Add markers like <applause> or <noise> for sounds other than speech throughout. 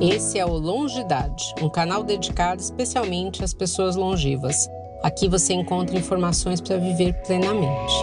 Esse é o Longidade, um canal dedicado especialmente às pessoas longevas. Aqui você encontra informações para viver plenamente.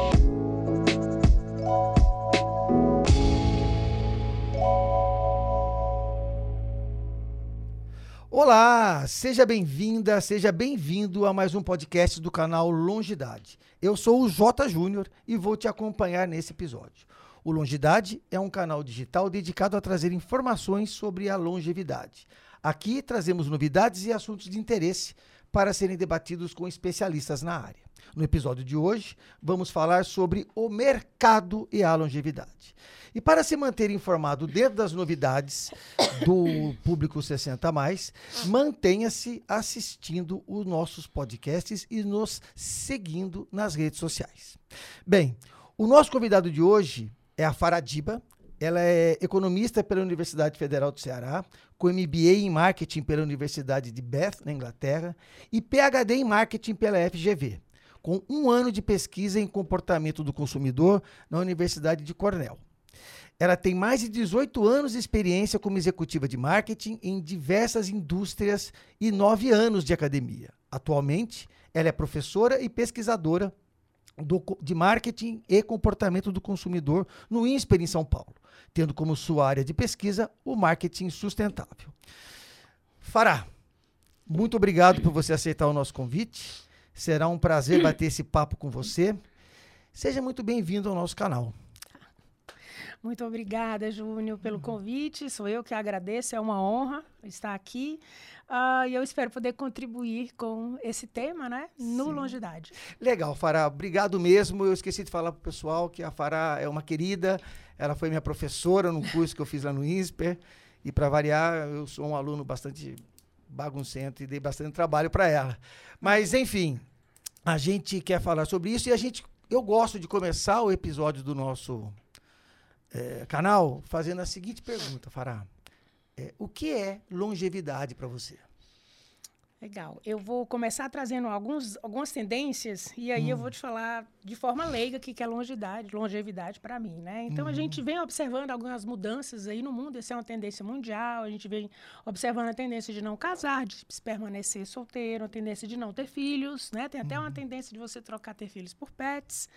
Olá, seja bem-vinda, seja bem-vindo a mais um podcast do canal Longidade. Eu sou o J Júnior e vou te acompanhar nesse episódio. O Longidade é um canal digital dedicado a trazer informações sobre a longevidade. Aqui trazemos novidades e assuntos de interesse para serem debatidos com especialistas na área. No episódio de hoje, vamos falar sobre o mercado e a longevidade. E para se manter informado dentro das novidades do público 60 mais, mantenha-se assistindo os nossos podcasts e nos seguindo nas redes sociais. Bem, o nosso convidado de hoje é a Faradiba. Ela é economista pela Universidade Federal do Ceará, com MBA em Marketing pela Universidade de Bath, na Inglaterra, e PhD em Marketing pela FGV, com um ano de pesquisa em comportamento do consumidor na Universidade de Cornell. Ela tem mais de 18 anos de experiência como executiva de marketing em diversas indústrias e nove anos de academia. Atualmente, ela é professora e pesquisadora do, de marketing e comportamento do consumidor no INSPER em São Paulo, tendo como sua área de pesquisa o marketing sustentável. Fará, muito obrigado por você aceitar o nosso convite. Será um prazer bater esse papo com você. Seja muito bem-vindo ao nosso canal. Muito obrigada, Júnior, pelo convite. Sou eu que agradeço, é uma honra estar aqui. Uh, e eu espero poder contribuir com esse tema, né? No Sim. Longidade. Legal, Fará. Obrigado mesmo. Eu esqueci de falar para o pessoal que a Fará é uma querida. Ela foi minha professora no curso que eu fiz lá no INSPER. E para variar, eu sou um aluno bastante baguncento e dei bastante trabalho para ela. Mas, enfim, a gente quer falar sobre isso e a gente. Eu gosto de começar o episódio do nosso é, canal fazendo a seguinte pergunta, Fará. É, o que é longevidade para você? Legal. Eu vou começar trazendo alguns, algumas tendências e aí hum. eu vou te falar de forma leiga o que é longevidade, longevidade para mim, né? Então a gente uhum. vem observando algumas mudanças aí no mundo, essa é uma tendência mundial, a gente vem observando a tendência de não casar, de permanecer solteiro, a tendência de não ter filhos, né? Tem até uma uhum. tendência de você trocar ter filhos por pets.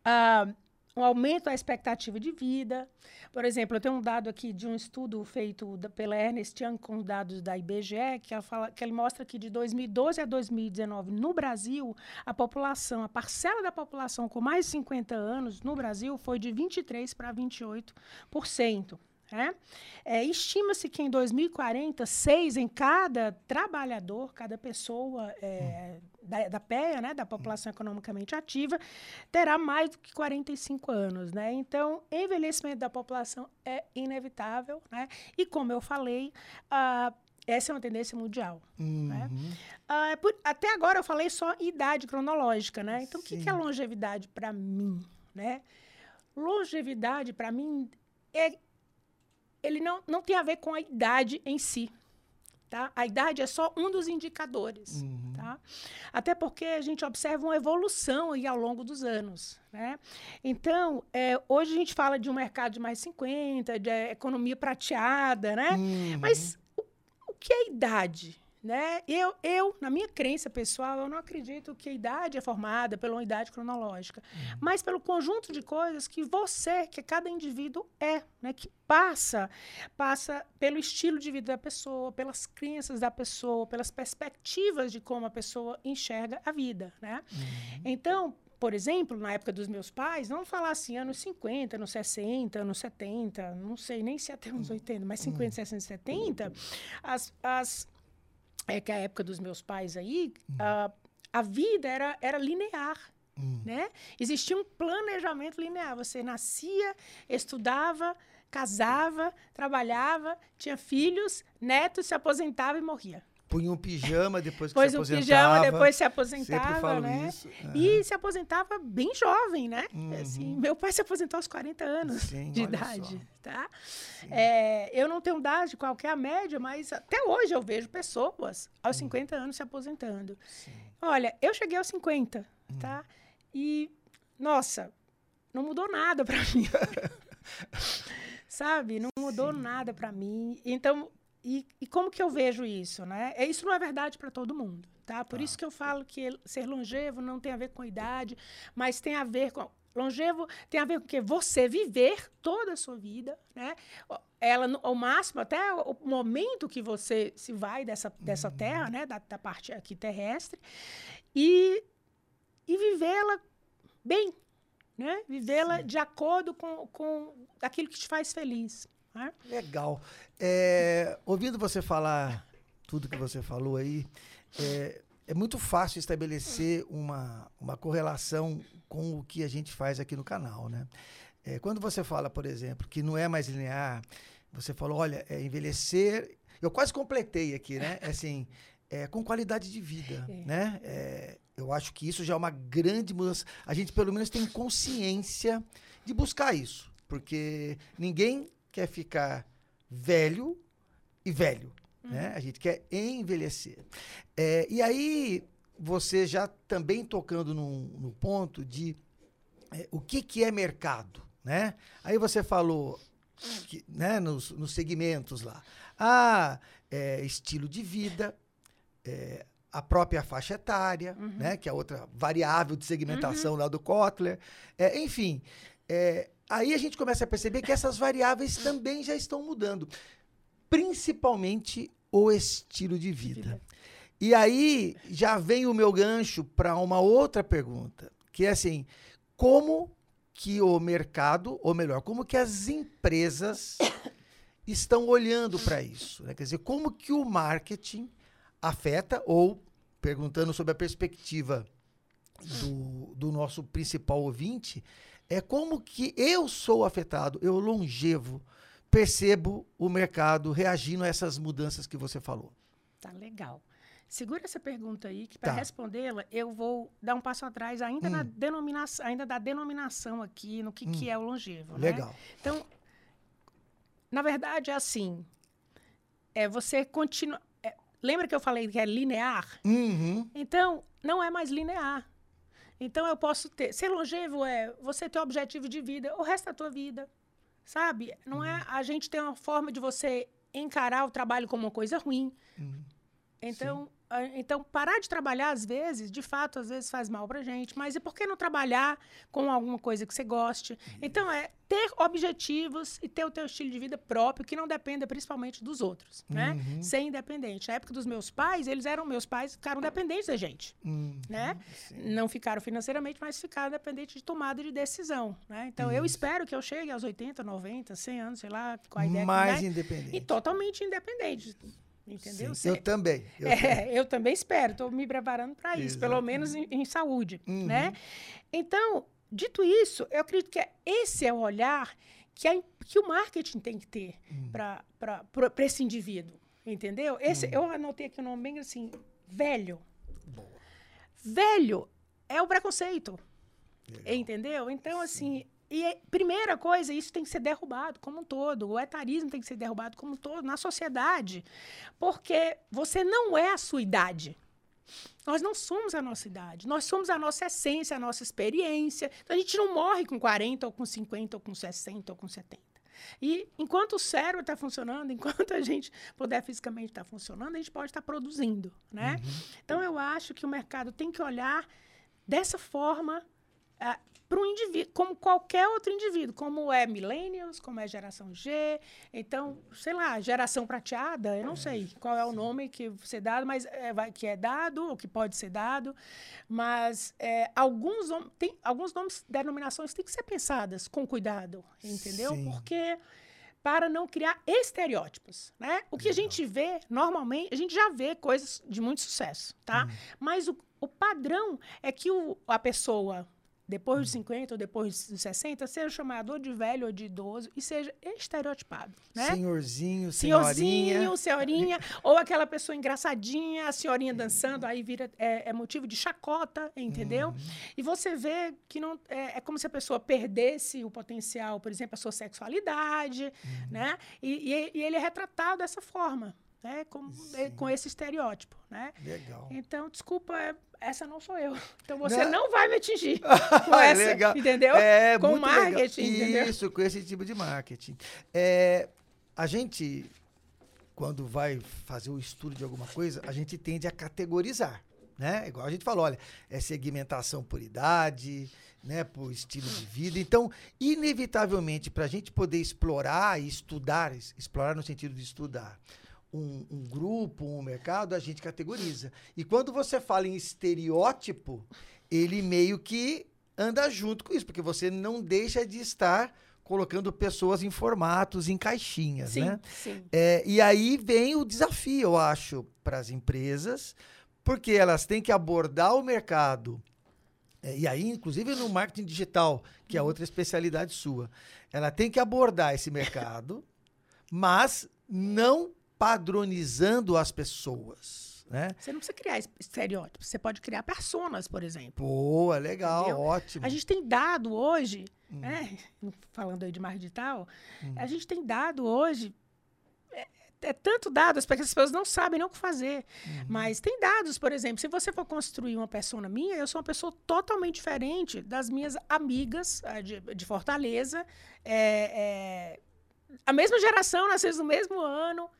Uh, um aumento da expectativa de vida. Por exemplo, eu tenho um dado aqui de um estudo feito da, pela Ernest Young com dados da IBGE, que, ela fala, que ele mostra que de 2012 a 2019, no Brasil, a população, a parcela da população com mais de 50 anos no Brasil foi de 23% para 28%. É? É, Estima-se que em 2040, seis em cada trabalhador, cada pessoa é, da, da PEA, né, da população economicamente ativa, terá mais do que 45 anos. Né? Então, envelhecimento da população é inevitável. Né? E, como eu falei, uh, essa é uma tendência mundial. Uhum. Né? Uh, por, até agora eu falei só idade cronológica. Né? Então, o que, que é longevidade para mim? Né? Longevidade, para mim, é ele não, não tem a ver com a idade em si. Tá? A idade é só um dos indicadores. Uhum. Tá? Até porque a gente observa uma evolução aí ao longo dos anos. Né? Então, é, hoje a gente fala de um mercado de mais 50, de economia prateada, né? Uhum. Mas o, o que é idade? Né? Eu, eu, na minha crença pessoal, eu não acredito que a idade é formada pela idade cronológica, uhum. mas pelo conjunto de coisas que você, que cada indivíduo é, né? que passa, passa pelo estilo de vida da pessoa, pelas crenças da pessoa, pelas perspectivas de como a pessoa enxerga a vida. Né? Uhum. Então, por exemplo, na época dos meus pais, vamos falar assim, anos 50, anos 60, anos 70, não sei nem se até anos 80, mas 50, 60, 70, as, as é que a época dos meus pais aí, uhum. a, a vida era, era linear. Uhum. Né? Existia um planejamento linear. Você nascia, estudava, casava, trabalhava, tinha filhos, netos, se aposentava e morria punha um pijama depois que Pôs se aposentava. um pijama, depois se aposentava, né? Isso. Uhum. E se aposentava bem jovem, né? Uhum. Assim, meu pai se aposentou aos 40 anos Sim, de idade, só. tá? É, eu não tenho idade qual é a média, mas até hoje eu vejo pessoas aos uhum. 50 anos se aposentando. Sim. Olha, eu cheguei aos 50, uhum. tá? E, nossa, não mudou nada para <laughs> mim. <laughs> Sabe? Não mudou Sim. nada para mim. Então, e, e, como que eu vejo isso, né? É, isso não é verdade para todo mundo, tá? Por tá. isso que eu falo que ser longevo não tem a ver com a idade, mas tem a ver com longevo tem a ver com que você viver toda a sua vida, né? Ela ao máximo até o momento que você se vai dessa, dessa uhum. terra, né, da, da parte aqui terrestre, e e vivê-la bem, né? Vivê-la de acordo com, com aquilo que te faz feliz. Né? Legal. É, ouvindo você falar tudo que você falou aí, é, é muito fácil estabelecer uma, uma correlação com o que a gente faz aqui no canal, né? É, quando você fala, por exemplo, que não é mais linear, você falou, olha, é envelhecer. Eu quase completei aqui, né? É assim, é, com qualidade de vida, é. né? É, eu acho que isso já é uma grande mudança. A gente, pelo menos, tem consciência de buscar isso. Porque ninguém quer ficar velho e velho. Uhum. Né? A gente quer envelhecer. É, e aí, você já também tocando no, no ponto de é, o que, que é mercado. Né? Aí você falou que, né, nos, nos segmentos lá. Ah, é, estilo de vida, é, a própria faixa etária, uhum. né, que é outra variável de segmentação uhum. lá do Kotler. É, enfim, é, aí a gente começa a perceber que essas variáveis também já estão mudando, principalmente o estilo de vida. E aí já vem o meu gancho para uma outra pergunta, que é assim, como que o mercado, ou melhor, como que as empresas <coughs> estão olhando para isso? Né? Quer dizer, como que o marketing afeta ou perguntando sobre a perspectiva do, do nosso principal ouvinte, é como que eu sou afetado, eu longevo, percebo o mercado reagindo a essas mudanças que você falou. Tá legal. Segura essa pergunta aí, que para tá. respondê-la, eu vou dar um passo atrás ainda, hum. na denominação, ainda da denominação aqui, no que, hum. que é o longevo. Né? Legal. Né? Então, na verdade, é assim. É você continua. Lembra que eu falei que é linear? Uhum. Então, não é mais linear. Então, eu posso ter. Ser longevo é você ter objetivo de vida o resto da tua vida. Sabe? Não é uhum. é a gente tem uma forma de você encarar o trabalho como uma coisa ruim. Uhum. Então, então, parar de trabalhar, às vezes, de fato, às vezes faz mal pra gente. Mas e por que não trabalhar com alguma coisa que você goste? Então, é ter objetivos e ter o teu estilo de vida próprio, que não dependa principalmente dos outros, né? Uhum. Ser independente. Na época dos meus pais, eles eram meus pais, ficaram dependentes da gente, uhum. né? Sim. Não ficaram financeiramente, mas ficaram dependentes de tomada de decisão, né? Então, Isso. eu espero que eu chegue aos 80, 90, 100 anos, sei lá, com a ideia... Mais né? independente. E totalmente independente Entendeu? Sim, eu também. Eu, é, também. eu também espero, estou me preparando para isso, pelo menos em, em saúde, uhum. né? Então, dito isso, eu acredito que esse é o olhar que, a, que o marketing tem que ter uhum. para esse indivíduo, entendeu? Esse, uhum. Eu anotei aqui o nome bem assim, velho. Boa. Velho é o preconceito, Legal. entendeu? Então, Sim. assim, e primeira coisa, isso tem que ser derrubado como um todo. O etarismo tem que ser derrubado como um todo na sociedade. Porque você não é a sua idade. Nós não somos a nossa idade, nós somos a nossa essência, a nossa experiência. Então, a gente não morre com 40, ou com 50, ou com 60, ou com 70. E enquanto o cérebro está funcionando, <laughs> enquanto a gente puder fisicamente estar tá funcionando, a gente pode estar tá produzindo, né? Uhum. Então, eu acho que o mercado tem que olhar dessa forma uh, para um indivíduo, como qualquer outro indivíduo, como é millennials, como é geração G, então, sei lá, geração prateada, eu não sei qual é o nome que ser dado, mas é, vai, que é dado ou que pode ser dado, mas é, alguns tem alguns nomes, denominações têm que ser pensadas com cuidado, entendeu? Sim. Porque para não criar estereótipos, né? O que a gente vê normalmente, a gente já vê coisas de muito sucesso, tá? Hum. Mas o, o padrão é que o, a pessoa depois dos 50 ou depois dos 60, seja chamado ou de velho ou de idoso e seja estereotipado, né? Senhorzinho, senhorinha. Senhorzinho, senhorinha, <laughs> ou aquela pessoa engraçadinha, a senhorinha dançando, aí vira, é, é motivo de chacota, entendeu? Uhum. E você vê que não é, é, como se a pessoa perdesse o potencial, por exemplo, a sua sexualidade, uhum. né? E, e, e ele é retratado dessa forma, né? Com, com esse estereótipo, né? Legal. Então, desculpa, é, essa não sou eu. <laughs> Então você não, não vai me atingir <laughs> com essa, legal. entendeu? É, com marketing, legal. entendeu? Isso, com esse tipo de marketing. É, a gente quando vai fazer o estudo de alguma coisa, a gente tende a categorizar, né? Igual a gente falou, olha, é segmentação por idade, né, por estilo de vida. Então, inevitavelmente, para a gente poder explorar e estudar, explorar no sentido de estudar, um, um, grupo, um mercado, a gente categoriza. E quando você fala em estereótipo, ele meio que anda junto com isso, porque você não deixa de estar colocando pessoas em formatos, em caixinhas, sim, né? Sim. É, e aí vem o desafio, eu acho, para as empresas, porque elas têm que abordar o mercado. É, e aí, inclusive no marketing digital, que é uhum. outra especialidade sua, ela tem que abordar esse mercado, mas não padronizando as pessoas. Né? Você não precisa criar estereótipos, você pode criar personas, por exemplo. Boa, legal, Entendeu? ótimo. A gente tem dado hoje, hum. né, falando aí de marketing digital, hum. a gente tem dado hoje é, é tanto dados para que as pessoas não sabem nem o que fazer. Uhum. Mas tem dados, por exemplo, se você for construir uma persona minha, eu sou uma pessoa totalmente diferente das minhas amigas de, de Fortaleza. É, é, a mesma geração, nascemos no mesmo ano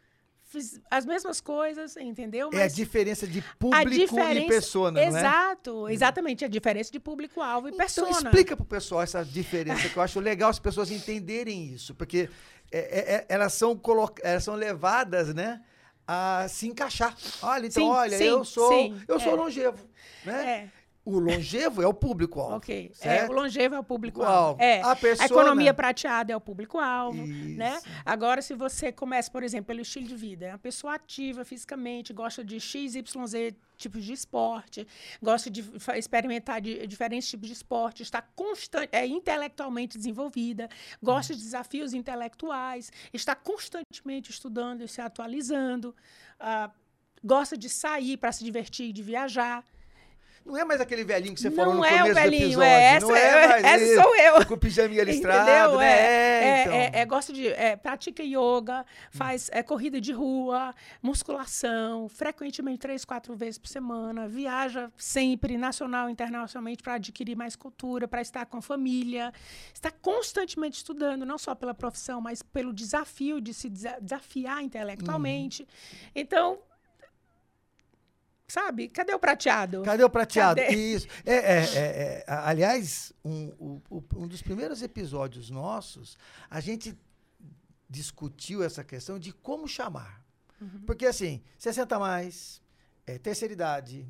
as mesmas coisas, entendeu? Mas é a diferença de público diferença, e persona, exato, não é? Exato, exatamente, a diferença de público-alvo e então, persona. explica pro pessoal essa diferença, que eu acho legal as pessoas entenderem isso, porque é, é, elas, são coloc... elas são levadas, né, a se encaixar. Olha, então, sim, olha, sim, eu sou, sim, eu sou é. longevo, né? É. O longevo é o público-alvo. Ok. Certo? É, o longevo é o público-alvo. É. A, persona... a economia prateada é o público-alvo. Né? Agora, se você começa, por exemplo, pelo estilo de vida, é uma pessoa ativa fisicamente, gosta de XYZ tipos de esporte, gosta de experimentar de, diferentes tipos de esporte, está constante, é intelectualmente desenvolvida, gosta de desafios intelectuais, está constantemente estudando e se atualizando, uh, gosta de sair para se divertir e de viajar. Não é mais aquele velhinho que você não falou no é começo velhinho, do episódio. É essa, não é mais essa ele, sou eu. Com o pijaminha listrado, né? É, É, então. é, é, gosta de... É, pratica yoga, faz é, corrida de rua, musculação, frequentemente três, quatro vezes por semana, viaja sempre, nacional e internacionalmente, para adquirir mais cultura, para estar com a família. Está constantemente estudando, não só pela profissão, mas pelo desafio de se desafiar intelectualmente. Uhum. Então, Sabe? Cadê o prateado? Cadê o prateado? Cadê? Isso. É, é, é, é, aliás, um, um, um dos primeiros episódios nossos, a gente discutiu essa questão de como chamar. Uhum. Porque, assim, 60 mais, é, terceira idade,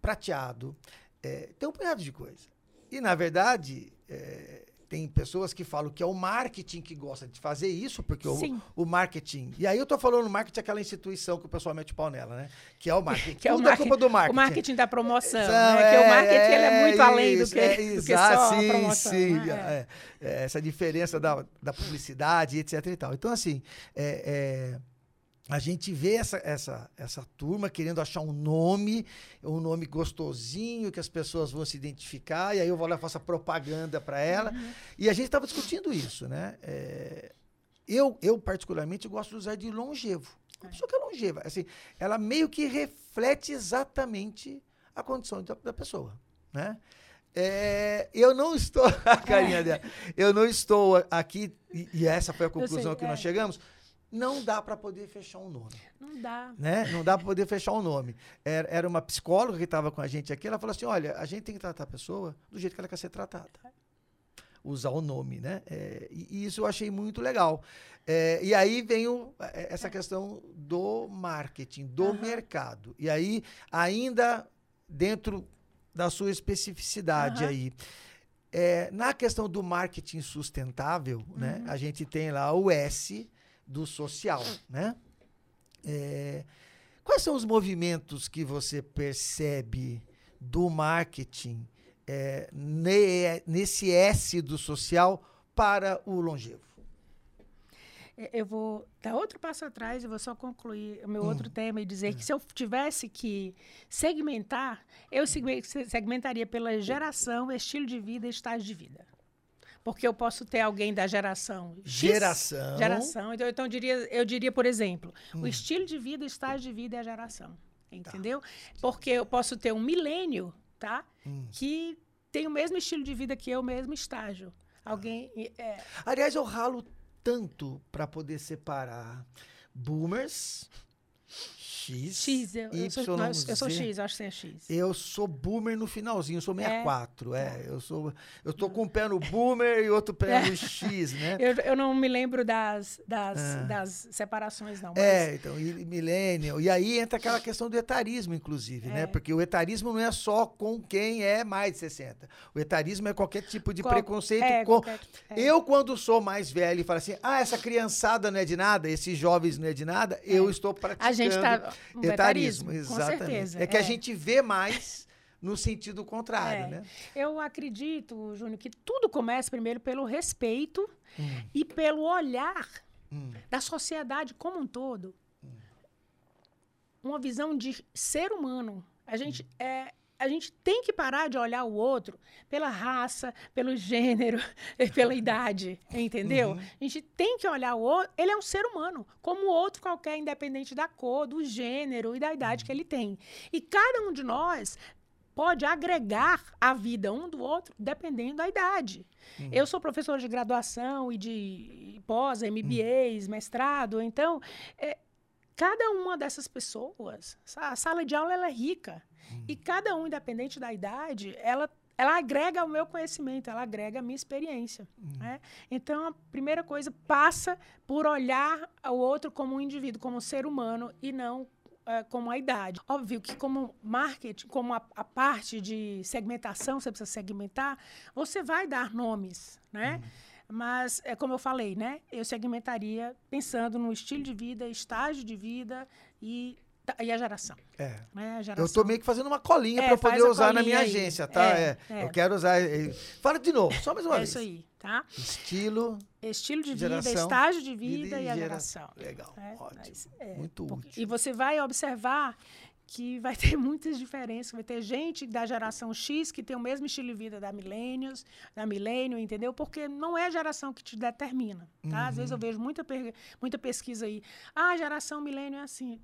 prateado, é, tem um punhado de coisa. E, na verdade, é, tem pessoas que falam que é o marketing que gosta de fazer isso, porque o, o, marketing. E aí eu tô falando marketing aquela instituição que o pessoal mete o pau nela, né? Que é o marketing. <laughs> que é o Tudo marketing, culpa do marketing. O marketing da promoção. São, né? é, que o marketing é, é muito isso, além do que, é, do que só sim, a promoção. Sim, né? é, essa diferença da, da publicidade, etc e tal. Então, assim, é, a gente vê essa, essa, essa turma querendo achar um nome, um nome gostosinho, que as pessoas vão se identificar, e aí eu vou lá e faço a propaganda para ela. Uhum. E a gente estava discutindo isso, né? É, eu, eu, particularmente, gosto de usar de longevo. Uma pessoa que é longeva, assim, ela meio que reflete exatamente a condição da, da pessoa, né? É, eu não estou, <laughs> a carinha dela, eu não estou aqui, e, e essa foi a conclusão sei, que é. nós chegamos, não dá para poder fechar um nome. Não dá. Né? Não dá para poder fechar um nome. Era, era uma psicóloga que estava com a gente aqui, ela falou assim: olha, a gente tem que tratar a pessoa do jeito que ela quer ser tratada. Usar o nome, né? É, e, e, isso eu achei muito legal. É, e aí vem o, essa questão do marketing, do uhum. mercado. E aí, ainda dentro da sua especificidade uhum. aí. É, na questão do marketing sustentável, uhum. né? A gente tem lá o S, do social, né? É, quais são os movimentos que você percebe do marketing é, ne, nesse S do social para o longevo? Eu vou dar outro passo atrás e vou só concluir o meu hum. outro tema e dizer hum. que se eu tivesse que segmentar, eu segmentaria pela geração, estilo de vida e estágio de vida. Porque eu posso ter alguém da geração X, Geração. Geração. Então, então eu, diria, eu diria, por exemplo, hum. o estilo de vida, o estágio de vida é a geração. Entendeu? Tá. Porque eu posso ter um milênio, tá? Hum. Que tem o mesmo estilo de vida que eu, o mesmo estágio. Alguém. É... Aliás, eu ralo tanto para poder separar. boomers, X, X, eu, eu, sou, Y, nós- eu sou. X, eu acho que você é X. Eu sou boomer no finalzinho, eu sou 64. É, eu sou. Eu tô com um pé no boomer e outro pé no <laughs> X, né? Eu, eu não me lembro das, das, Ah. das separações, não. Mas É, então, e millennial. E aí entra aquela <laughs> questão do etarismo, inclusive, né? É. Porque o etarismo não é só com quem é mais de 60. O etarismo é qualquer tipo de Qual- preconceito é, com. qualquer- é. Eu, quando sou mais velho e falo assim, ah, essa criançada não é de nada, esses jovens não é de nada, eu estou praticando A gente está. Um etarismo. com Exatamente. certeza. É que a gente vê mais no sentido contrário, É. né? Eu acredito, Júnior, que tudo começa primeiro pelo respeito Hum, e pelo olhar hum, da sociedade como um todo. Uma visão de ser humano. A gente, é, a gente tem que parar de olhar o outro pela raça, pelo gênero, <laughs> e pela idade, entendeu? Uhum. A gente tem que olhar o outro. Ele é um ser humano, como outro qualquer, independente da cor, do gênero e da idade que ele tem. E cada um de nós pode agregar a vida um do outro dependendo da idade. Eu sou professora de graduação e de pós, MBAs, mestrado, então é, cada uma dessas pessoas, a sala de aula ela é rica e cada um, independente da idade, ela ela agrega o meu conhecimento, ela agrega a minha experiência. né? Então, a primeira coisa passa por olhar o outro como um indivíduo, como um ser humano e não eh, como a idade. Óbvio que como marketing, como a, a parte de segmentação, você precisa segmentar, você vai dar nomes, né? Mas, é como eu falei, né? Eu segmentaria pensando no estilo de vida, estágio de vida e, e a geração. É. Né? A geração. Eu tô meio que fazendo uma colinha É, para poder usar na minha aí. agência, tá? É, É, é. Eu quero usar. é, Fala de novo, só mais uma É vez. isso aí, tá? Estilo, Estilo de Geração, vida, estágio de vida vida e e a geração. geração. Legal, É, ótimo. mas, é, Muito útil. E você vai observar que vai <laughs> ter muitas diferenças. Vai ter gente da geração X que tem o mesmo estilo de vida da Millennials, da Millennium, entendeu? Porque não é a geração que te determina, tá? Às vezes eu Uhum. vejo muita, muita pesquisa aí. Ah, a geração Millennium é assim.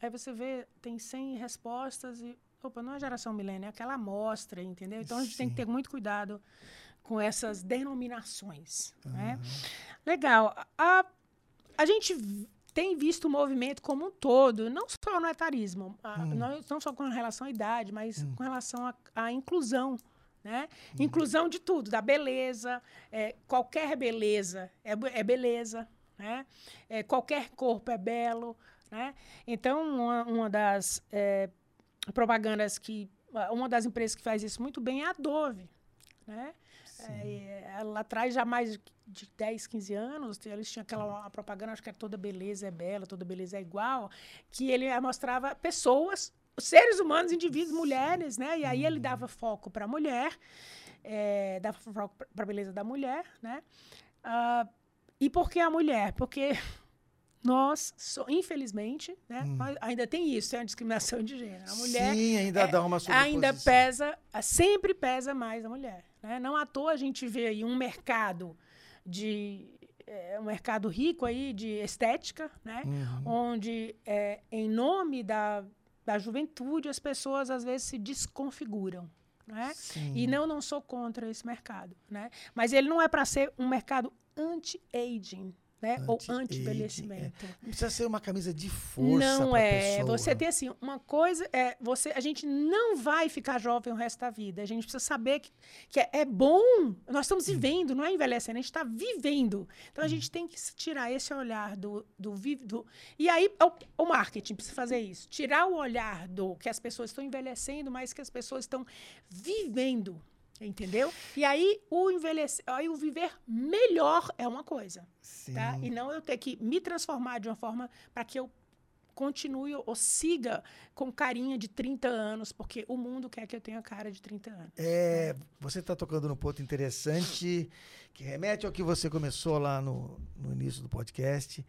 Aí você vê, tem 100 respostas e... Opa, não é a geração Millennium, é aquela amostra, entendeu? Então a gente tem que ter muito cuidado com essas denominações, né? Legal. A, a gente tem visto o movimento como um todo, não só no etarismo, a- Hum. não, não só com relação à idade, mas Hum. com relação à- inclusão. Né? Inclusão de tudo, da beleza, é, qualquer beleza é, é beleza, né? É, qualquer corpo é belo. Né? Então, uma, uma das é, propagandas que. Uma das empresas que faz isso muito bem é a Dove. Né? É, ela atrás já mais de 10, 15 anos, eles tinham aquela propaganda, acho que era toda beleza é bela, toda beleza é igual, que ele mostrava pessoas, seres humanos, indivíduos, mulheres, né? E aí ele dava foco para a mulher, eh, dava foco para a beleza da mulher, né? Ah, e por que a mulher? Porque <laughs> nós, so- infelizmente, né? nós- ainda tem isso, tem a discriminação de gênero. A mulher Sim, ainda é, dá uma ainda pesa, sempre pesa mais a mulher. Né? Não à toa a gente vê aí um mercado de é, um mercado rico aí de estética, né? Uhum. Onde é, em nome da, da juventude as pessoas às vezes se desconfiguram. Né? Sim. E não, não sou contra esse mercado, né? Mas ele não é para ser um mercado anti-aging, né? Ou Anti-aging, é. anti-envelhecimento. Não precisa ser uma camisa de força Não é. pessoa. Você tem assim, uma coisa é você, a gente não vai ficar jovem o resto da vida. A gente precisa saber que, que é, é bom. Nós estamos vivendo, não é envelhecendo, a gente está vivendo. Então a gente tem que tirar esse olhar do do e aí é o, o marketing precisa fazer isso, tirar o olhar do que as pessoas estão envelhecendo, mas que as pessoas estão vivendo. Entendeu? E aí o envelhecer, aí o viver melhor é uma coisa Sim. tá? E não eu ter que me transformar de uma forma para que eu continue ou siga com carinha de 30 anos, porque o mundo quer que eu tenha cara de 30 anos. É, você está tocando num ponto interessante que remete ao que você começou lá no, no início do podcast,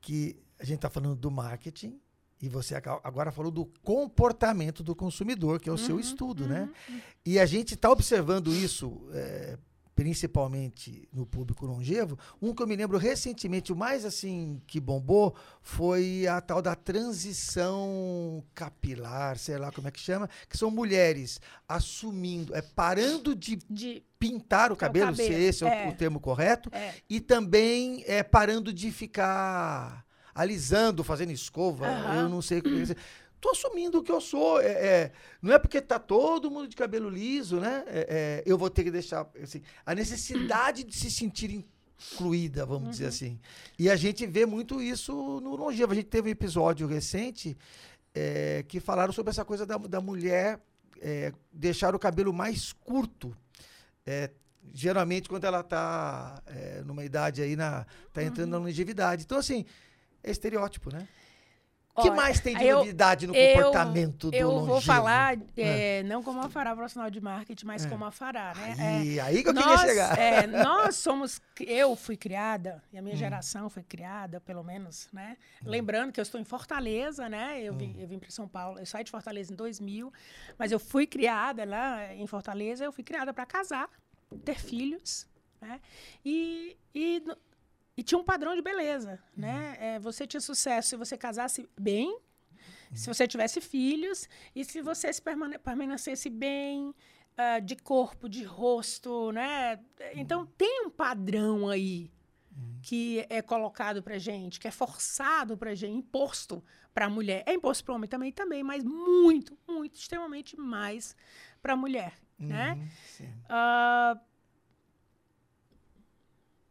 que a gente está falando do marketing e você agora falou do comportamento do consumidor, que é o seu estudo, né? E a gente está observando isso, é, principalmente no público longevo. Um que eu me lembro recentemente, o mais assim que bombou, foi a tal da transição capilar, sei lá como é que chama, que são mulheres assumindo, é parando de De, pintar o É o cabelo, se cabelo, esse é, o- é. o termo correto, é, e também é parando de ficar alisando, fazendo escova, Aham. eu não sei o que dizer. Tô assumindo o que eu sou. É, é, não é porque tá todo mundo de cabelo liso, né? É, é, eu vou ter que deixar. Assim, a necessidade de se sentir incluída, vamos dizer assim. E a gente vê muito isso no longevo. A gente teve um episódio recente é, que falaram sobre essa coisa da, da mulher é, deixar o cabelo mais curto. É, geralmente quando ela está numa idade aí, na, tá entrando na longevidade. Então, assim, é estereótipo, né? O que Olha, mais tem de eu- novidade no eu- comportamento do Eu vou falar, é, não como a fará profissional de marketing, mas É. como a fará, né? Aí, aí que eu nós, queria chegar. é, nós somos, eu fui criada, e a Hum. minha geração foi criada, pelo menos, né? Lembrando que eu estou em Fortaleza, né? Eu Hum. vim, eu vim para São Paulo, eu saí de Fortaleza em 2000, mas eu fui criada lá em Fortaleza, eu fui criada para casar, ter filhos, né? E, e, e tinha um padrão de beleza, né? Uhum. É, você tinha sucesso se você casasse bem, se você tivesse filhos e se você se permane permanecesse bem ah, de corpo, de rosto, né? Então tem um padrão aí que é colocado pra gente, que é forçado pra gente, imposto pra mulher. É imposto para homem também, também, mas muito, muito, extremamente mais pra mulher, né? Uhum, sim. Ah,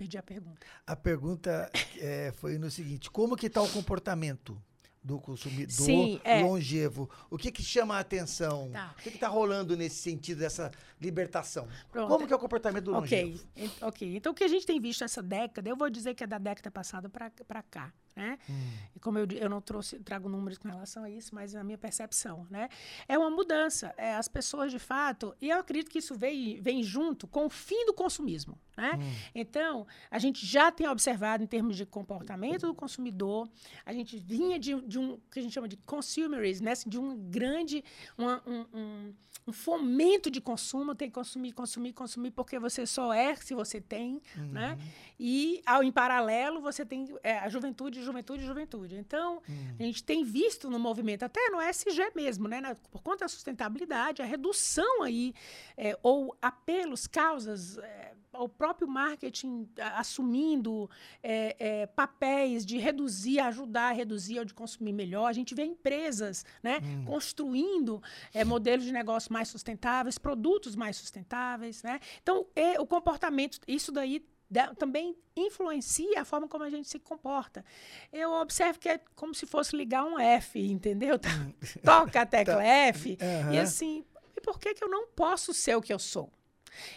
perdi a pergunta. A pergunta é, foi no seguinte: como que está o comportamento do consumidor Sim, é. longevo? O que que chama a atenção? Tá. O que está rolando nesse sentido dessa libertação? Pronto. Como que é o comportamento do Ok, longevo? ok. Então, o que a gente tem visto essa década, eu vou dizer que é da década passada para cá, né? Hum. E como eu, eu não trouxe, trago números com relação a isso, mas a minha percepção, né? É uma mudança. É, as pessoas, de fato, e eu acredito que isso vem, vem junto com o fim do consumismo, né? Hum. Então, a gente já tem observado em termos de comportamento do consumidor, a gente vinha de, de um que a gente chama de consumerism, né? Assim, de um grande, uma- um, um- um fomento de consumo, tem que consumir, consumir, consumir, porque você só é se você tem, né? E, ao, em paralelo, você tem é, a juventude, juventude, juventude. Então, a gente tem visto no movimento, até no SG mesmo, né? na- por conta da sustentabilidade, a redução aí, é, ou apelos, causas, é, o próprio marketing assumindo é, é, papéis de reduzir, ajudar a reduzir ou de consumir melhor. A gente vê empresas né, construindo é, modelos de negócio mais sustentáveis, produtos mais sustentáveis. Né? Então, e o comportamento, isso daí da- também influencia a forma como a gente se comporta. Eu observo que é como se fosse ligar um F, entendeu? <laughs> <laughs> Toca a tecla F e Aham. assim, e por que, que eu não posso ser o que eu sou?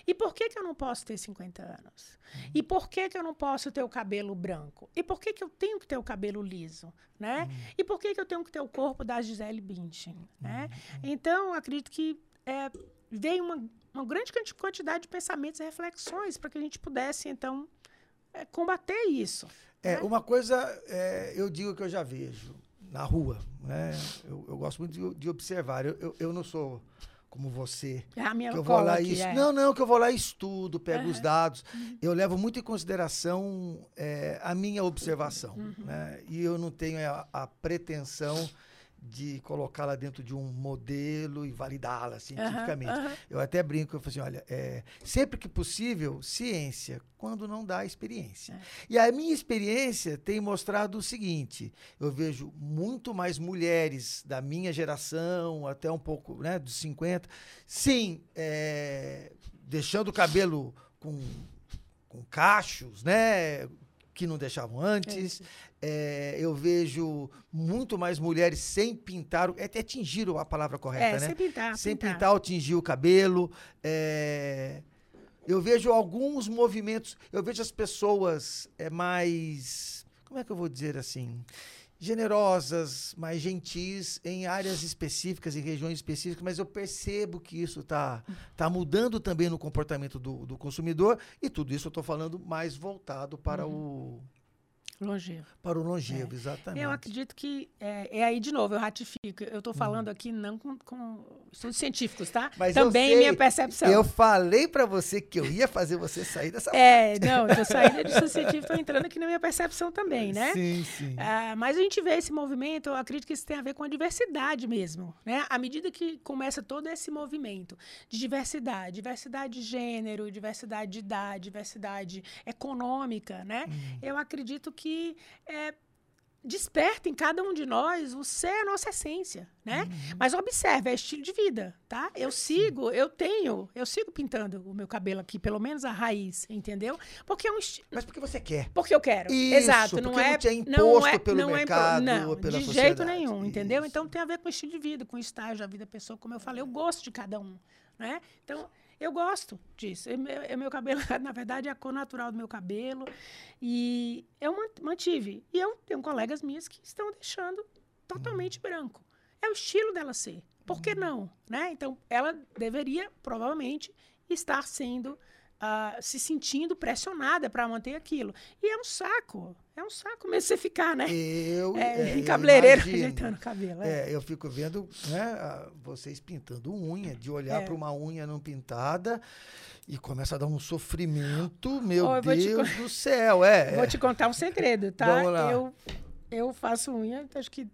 E por que, que eu não posso ter 50 anos? E por que, que eu não posso ter o cabelo branco? E por que, que eu tenho que ter o cabelo liso? Né? E por que, que eu tenho que ter o corpo da Gisele Bündchen? Né? Então, eu acredito que é, veio uma, uma grande quanti- quantidade de pensamentos e reflexões para que a gente pudesse, então, é, combater isso. É, né? uma coisa é, eu digo que eu já vejo na rua, né? Eu, eu gosto muito de, de observar. Eu, eu, eu não sou como você, A minha que eu vou lá aqui, e é. Não, não, que eu vou lá e estudo, pego os Aham. dados. Eu levo muito em consideração é, a minha observação. Uhum. Né? E eu não tenho a, a pretensão de colocá-la dentro de um modelo e validá-la cientificamente. aham. Eu até brinco, eu falo assim, olha, é, sempre que possível, ciência, quando não dá experiência. É. E a minha experiência tem mostrado o seguinte, eu vejo muito mais mulheres da minha geração, até um pouco, né, dos 50, sim, é, deixando o cabelo com, com cachos, né, que não deixavam antes. É, eu vejo muito mais mulheres sem pintar, é até tingir a palavra correta, É, né? sem pintar. sem pintar ou tingir o cabelo. é, Eu vejo alguns movimentos, eu vejo as pessoas é, mais. Como é que eu vou dizer assim? Generosas, mais gentis em áreas específicas, em regiões específicas, mas eu percebo que isso está tá mudando também no comportamento do, do consumidor, e tudo isso eu estou falando mais voltado para, o, Longevo. para o longevo, exatamente. Eu acredito que é, é aí de novo, eu ratifico. Eu estou falando aqui não com, com estudos científicos, tá? Mas Também sei, minha percepção. Eu falei para você que eu ia fazer você sair dessa É, não, eu tô <laughs> saindo de estudo científico, estou entrando aqui na minha percepção também, né? Sim, sim. Ah, mas a gente vê esse movimento, eu acredito que isso tem a ver com a diversidade mesmo, né? À medida que começa todo esse movimento de diversidade, diversidade de gênero, diversidade de idade, diversidade econômica, né? Uhum. Eu acredito que é, desperta em cada um de nós o ser a nossa essência, né? Uhum. Mas observe, é estilo de vida, tá? Eu sigo, eu tenho, eu sigo pintando o meu cabelo aqui, pelo menos a raiz, entendeu? Porque é um estilo. Mas porque você quer. Porque eu quero. Isso, Exato, não é não é imposto é, pelo não mercado, é não, pela de sociedade. jeito nenhum, entendeu? Isso. Então tem a ver com o estilo de vida, com o estágio da vida da pessoa, como eu falei, eu gosto de cada um, né? Então, eu gosto disso. É meu, é meu cabelo, <laughs> na verdade, é a cor natural do meu cabelo. E eu mantive. E eu tenho colegas minhas que estão deixando totalmente branco. É o estilo dela ser. Por que não? Né? Então, ela deveria, provavelmente, estar sendo uh, se sentindo pressionada para manter aquilo. E é um saco. É um saco mesmo você ficar, né? Eu. É, é, cabeleireiro ajeitando o cabelo. É. é. eu fico vendo né, vocês pintando unha, de olhar é. para uma unha não pintada e começa a dar um sofrimento, meu oh, Deus te... do céu. É, vou te contar um segredo, tá? Eu, eu faço unha, acho que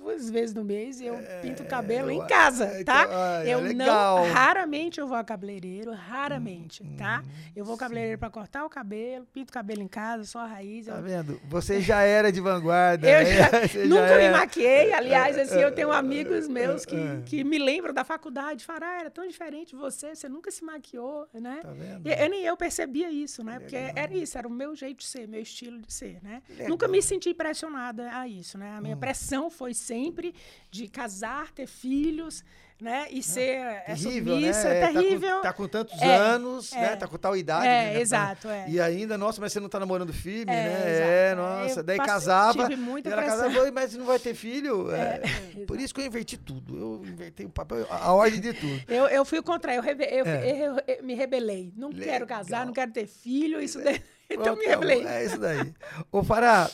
duas vezes no mês eu é, pinto o cabelo eu, em casa, é, tá? Então, ah, eu é não, raramente eu vou a cabeleireiro, raramente, hum, tá? Hum, eu vou ao cabeleireiro para cortar o cabelo, pinto o cabelo em casa, só a raiz. Tá eu... vendo? Você <laughs> já era de vanguarda. eu né? já, <laughs> nunca já me era... maquiei, aliás, assim, eu tenho amigos <laughs> meus que, que me lembram da faculdade, falam, ah, era tão diferente você, você nunca se maquiou, né? Tá vendo? E, eu, nem eu percebia isso, né? Porque era isso, era o meu jeito de ser, meu estilo de ser, né? Nunca me senti pressionada a isso, né? A minha hum. pressão foi sempre de casar, ter filhos, né? E ser é, terrível, submissa, né? é terrível. Tá com, tá com tantos é, anos, é, né? Tá com tal idade. É, né? exato, é. E ainda, nossa, mas você não tá namorando firme, é, né? É, nossa. Eu Daí passei, casava. Tive muita ela pressão. casava, mas não vai ter filho. É, por isso que eu inverti tudo. Eu inverti o papel, a ordem de tudo. eu, eu fui contra, eu, rebe, eu, eu, me rebelei. Não Legal. quero casar, não quero ter filho, isso daí. <laughs> Então me rebelei. É isso daí. Ô, Fará,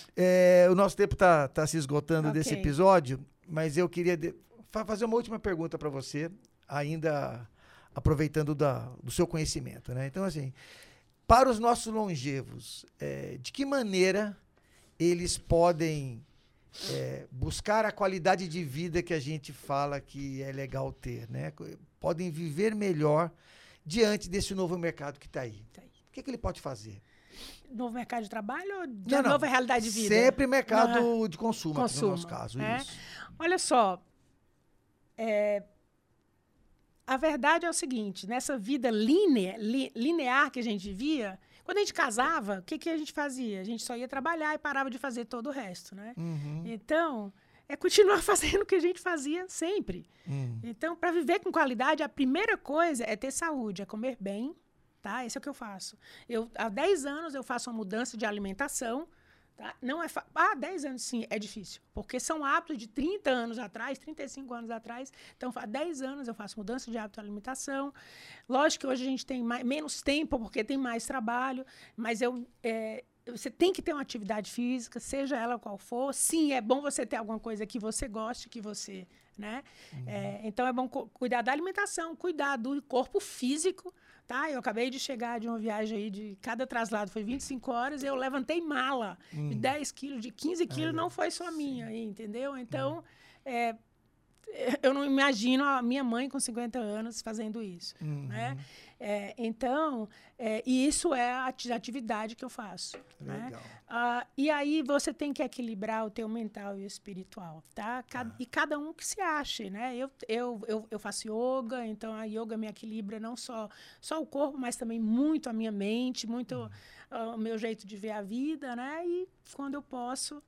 o nosso tempo tá, tá se esgotando okay. desse episódio. Mas eu queria fazer uma última pergunta para você, ainda aproveitando da, do seu conhecimento. Né? Então, assim, para os nossos longevos, é, de que maneira eles podem é, buscar a qualidade de vida que a gente fala que é legal ter, né? Podem viver melhor diante desse novo mercado que está aí. Tá aí. O que, que ele pode fazer? novo mercado de trabalho ou de não, não. nova realidade de vida? Sempre mercado uhum. de consumo, consumo, no nosso caso. É. Olha só, é, a verdade é o seguinte: nessa vida linear, li, linear que a gente via, quando a gente casava, o que, que a gente fazia? A gente só ia trabalhar e parava de fazer todo o resto, né? Uhum. Então, é continuar <laughs> fazendo o que a gente fazia sempre. Uhum. Então, para viver com qualidade, a primeira coisa é ter saúde, é comer bem, tá? Esse é o que eu faço. Eu, há 10 anos eu faço uma mudança de alimentação, tá? Não é Ah, 10 anos sim, é difícil, porque são hábitos de 30 anos atrás, 35 anos atrás. Então, há 10 anos eu faço mudança de hábito de alimentação. Lógico que hoje a gente tem mais, menos tempo, porque tem mais trabalho, mas eu... É, você tem que ter uma atividade física, seja ela qual for. Sim, é bom você ter alguma coisa que você goste, que você, né? Uhum. É, então é bom cuidar da alimentação, cuidar do corpo físico, Tá? Eu acabei de chegar de uma viagem aí de cada traslado foi 25 horas, eu levantei mala hum. de 10 quilos, de 15 quilos, não foi só minha, aí, entendeu? Então, hum. é, eu não imagino a minha mãe com 50 anos fazendo isso, uhum. né? É, então, é, e isso é a atividade que eu faço. Né? Legal. Né? Ah, e aí você tem que equilibrar o teu mental e o espiritual, tá? Cada, ah. E cada um que se ache, né? Eu, eu, eu, eu, faço yoga, então a yoga me equilibra não só, só o corpo, mas também muito a minha mente, muito uhum. uh, o meu jeito de ver a vida, né? E quando eu posso,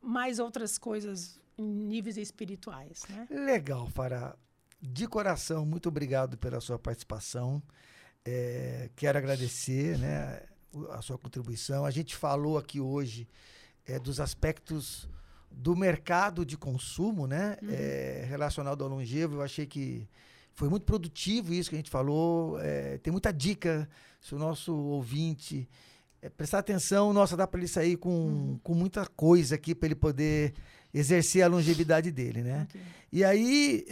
mais outras coisas em níveis espirituais. Né? Legal, Fará. De coração, muito obrigado pela sua participação. É, quero agradecer né, a sua contribuição. A gente falou aqui hoje é, dos aspectos do mercado de consumo né, uhum. é, relacionado ao longevo. Eu achei que foi muito produtivo isso que a gente falou. Tem muita dica se o nosso ouvinte prestar atenção. Nossa, dá para ele sair com, uhum. com muita coisa aqui para ele poder exercer a longevidade dele, né? Okay. E aí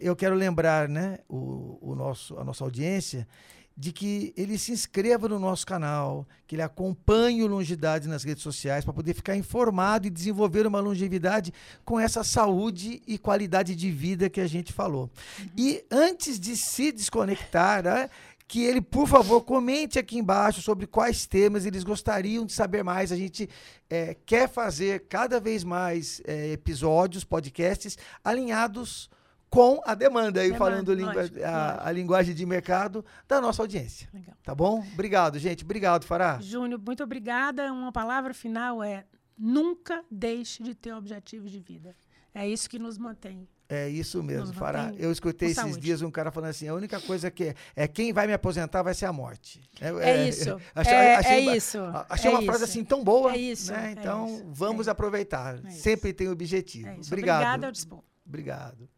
eu quero lembrar, né, o, o, nosso, a nossa audiência de que ele se inscreva no nosso canal, que ele acompanhe o Longidade nas redes sociais para poder ficar informado e desenvolver uma longevidade com essa saúde e qualidade de vida que a gente falou. E antes de se desconectar, né, que ele, por favor, comente aqui embaixo sobre quais temas eles gostariam de saber mais. A gente é, quer fazer cada vez mais é, episódios, podcasts alinhados com a demanda, aí Demanda, falando lógico, a, lógico. a linguagem de mercado da nossa audiência. Legal. Tá bom? Obrigado, gente. Obrigado, Fará. Júnior, muito obrigada. Uma palavra final é: nunca deixe de ter objetivos de vida. É isso que nos mantém. É isso mesmo, Fará. Eu escutei esses dias um cara falando assim: a única coisa que é, é quem vai me aposentar vai ser a morte. É, isso. <laughs> achei- é, achei é isso. Achei é uma frase isso. assim tão boa. É isso, né? é Então isso, vamos é aproveitar. É. Sempre tem objetivo. É. Obrigado. Obrigada. Obrigado.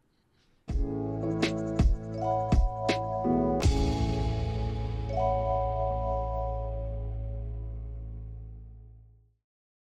Thank you.